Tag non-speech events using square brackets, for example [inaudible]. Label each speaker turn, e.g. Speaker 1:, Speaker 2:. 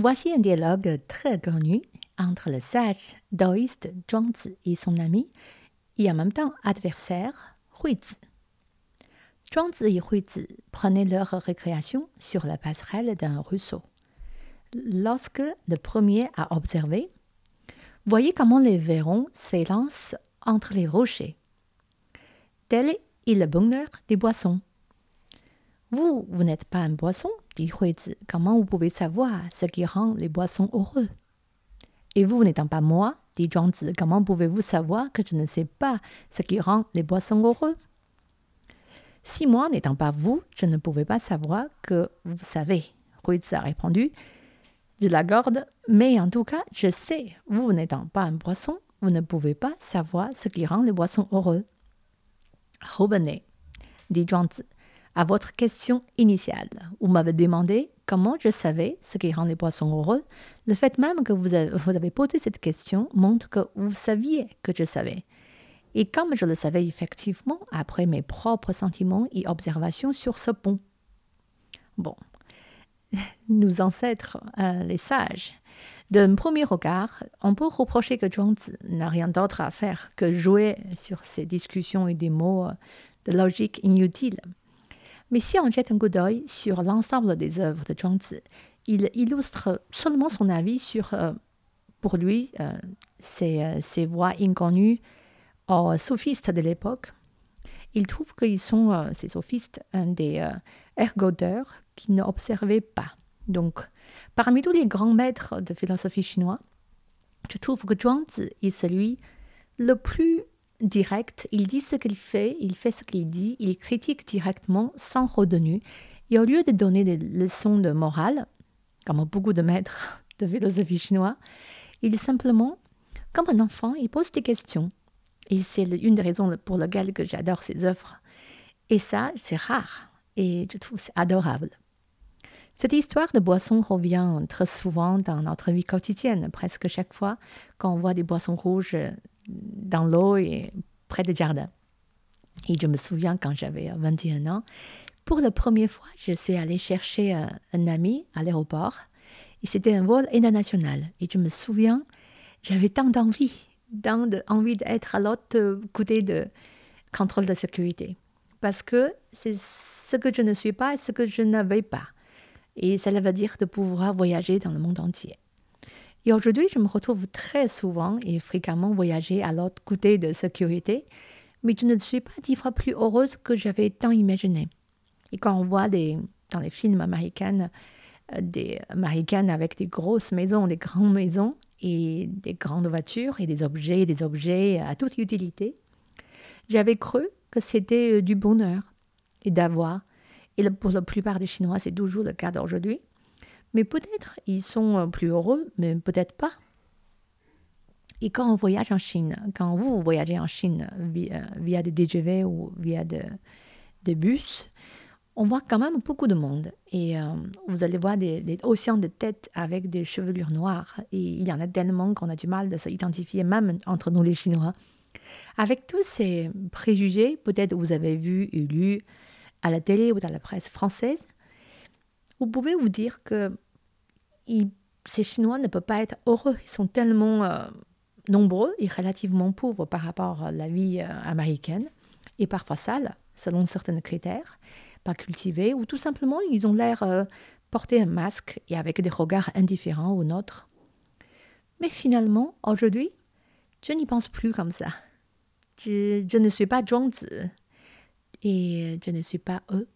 Speaker 1: Voici un dialogue très connu entre le sage taoïste Zhuangzi et son ami, et en même temps adversaire, Huizi. Zhuangzi et Huizi prenaient leur récréation sur la passerelle d'un ruisseau. Lorsque le premier a observé, voyez comment les verrons s'élancent entre les rochers. Tel est le bonheur des boissons. Vous, vous n'êtes pas un boisson, dit Huizi. Comment vous pouvez savoir ce qui rend les boissons heureux? Et vous n'étant pas moi, dit Zhuangzi, comment pouvez-vous savoir que je ne sais pas ce qui rend les boissons heureux? Si moi n'étant pas vous, je ne pouvais pas savoir que vous savez. Huizi a répondu. Je la garde, mais en tout cas, je sais, vous n'étant pas un boisson, vous ne pouvez pas savoir ce qui rend les boissons heureux. Revenez, dit Zhuangzi à votre question initiale. Vous m'avez demandé comment je savais ce qui rend les poissons heureux. Le fait même que vous avez, posé cette question montre que vous saviez que je savais. Et comme je le savais effectivement après mes propres sentiments et observations sur ce pont. Bon, [laughs] nos ancêtres, euh, les sages, d'un premier regard, on peut reprocher que Zhuangzi n'a rien d'autre à faire que jouer sur ces discussions et des mots euh, de logique inutiles. Mais si on jette un coup d'œil sur l'ensemble des œuvres de Zhuangzi, il illustre seulement son avis sur, euh, pour lui, euh, ces, ces, voix inconnues aux sophistes de l'époque. Il trouve qu'ils sont, euh, ces sophistes, des ergodeurs qui n'observaient pas. Donc, parmi tous les grands maîtres de philosophie chinois, je trouve que Zhuangzi est celui le plus direct, il dit ce qu'il fait, il fait ce qu'il dit, il critique directement sans retenue. Et au lieu de donner des leçons de morale, comme beaucoup de maîtres de philosophie chinois, il simplement, comme un enfant, il pose des questions. Et c'est une des raisons pour lesquelles j'adore ses œuvres. Et ça, c'est rare. Et je trouve c'est adorable. Cette histoire de boisson revient très souvent dans notre vie quotidienne, presque chaque fois qu'on voit des boissons rouges dans l'eau et près des jardins. Et je me souviens quand j'avais 21 ans, pour la première fois, je suis allée chercher un, un ami à l'aéroport. Et c'était un vol international. Et je me souviens, j'avais tant d'envie, tant d'envie d'être à l'autre côté de contrôle de sécurité. Parce que c'est ce que je ne suis pas et ce que je n'avais pas. Et cela veut dire de pouvoir voyager dans le monde entier. Et aujourd'hui, je me retrouve très souvent et fréquemment voyager à l'autre côté de sécurité, mais je ne suis pas dix fois plus heureuse que j'avais tant imaginé. Et quand on voit des, dans les films américains euh, des américaines avec des grosses maisons, des grandes maisons et des grandes voitures et des objets, des objets à toute utilité, j'avais cru que c'était euh, du bonheur et d'avoir. Et pour la plupart des Chinois, c'est toujours le cas d'aujourd'hui mais peut-être ils sont euh, plus heureux, mais peut-être pas. Et quand on voyage en Chine, quand vous voyagez en Chine via, via des DGV ou via des bus, on voit quand même beaucoup de monde. Et euh, vous allez voir des, des, océans de têtes avec des chevelures noires. Et il y en a tellement qu'on a du mal de s'identifier, même entre nous les Chinois. Avec tous ces préjugés, peut-être vous avez vu ou lu à la télé ou dans la presse française, vous pouvez vous dire que ces Chinois ne peuvent pas être heureux. Ils sont tellement euh, nombreux et relativement pauvres par rapport à la vie euh, américaine et parfois sales, selon certains critères, pas cultivés, ou tout simplement ils ont l'air euh, porter un masque et avec des regards indifférents aux nôtres. Mais finalement, aujourd'hui, je n'y pense plus comme ça. Je, je ne suis pas Zhuangzi et je ne suis pas eux.